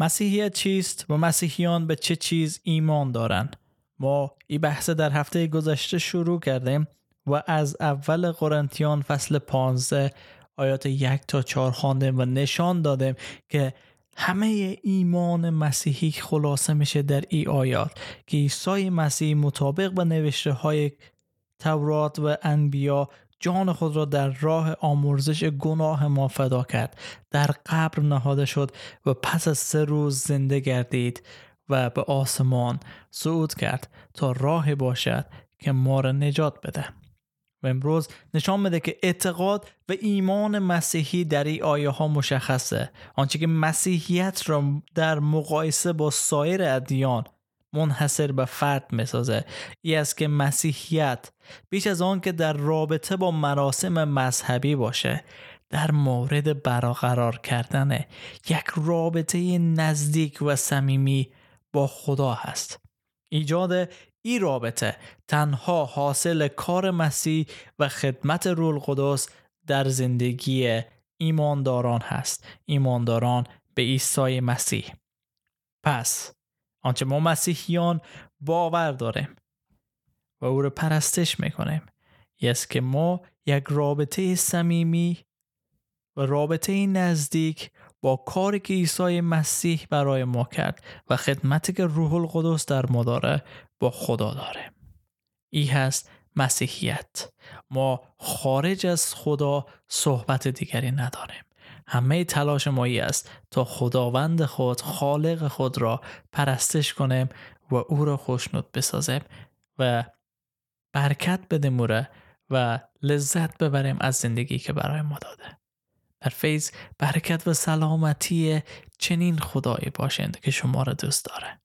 مسیحیت چیست و مسیحیان به چه چیز ایمان دارند ما این بحث در هفته گذشته شروع کردیم و از اول قرنتیان فصل 15 آیات یک تا چهار خواندیم و نشان دادیم که همه ایمان مسیحی خلاصه میشه در ای آیات که عیسی مسیح مطابق به نوشته های تورات و انبیا جان خود را در راه آمرزش گناه ما فدا کرد. در قبر نهاده شد و پس از سه روز زنده گردید و به آسمان صعود کرد تا راه باشد که ما را نجات بده. و امروز نشان میده که اعتقاد و ایمان مسیحی در این آیه ها مشخصه. آنچه که مسیحیت را در مقایسه با سایر ادیان منحصر به فرد می‌سازه ای است که مسیحیت بیش از آن که در رابطه با مراسم مذهبی باشه در مورد برقرار کردن یک رابطه نزدیک و صمیمی با خدا هست. ایجاد این رابطه تنها حاصل کار مسیح و خدمت رول قدس در زندگی ایمانداران هست. ایمانداران به عیسی مسیح. پس آنچه ما مسیحیان باور داریم و او رو پرستش می‌کنیم. است که ما یک رابطه صمیمی و رابطه نزدیک با کاری که عیسی مسیح برای ما کرد و خدمتی که روح القدس در ما داره با خدا داره ای هست مسیحیت. ما خارج از خدا صحبت دیگری نداریم. همه تلاش ما ای است تا خداوند خود خالق خود را پرستش کنیم و او را خوشنود بسازیم و برکت بدیم و لذت ببریم از زندگی که برای ما داده. در فیض برکت و سلامتی چنین خدایی باشند که شما را دوست داره.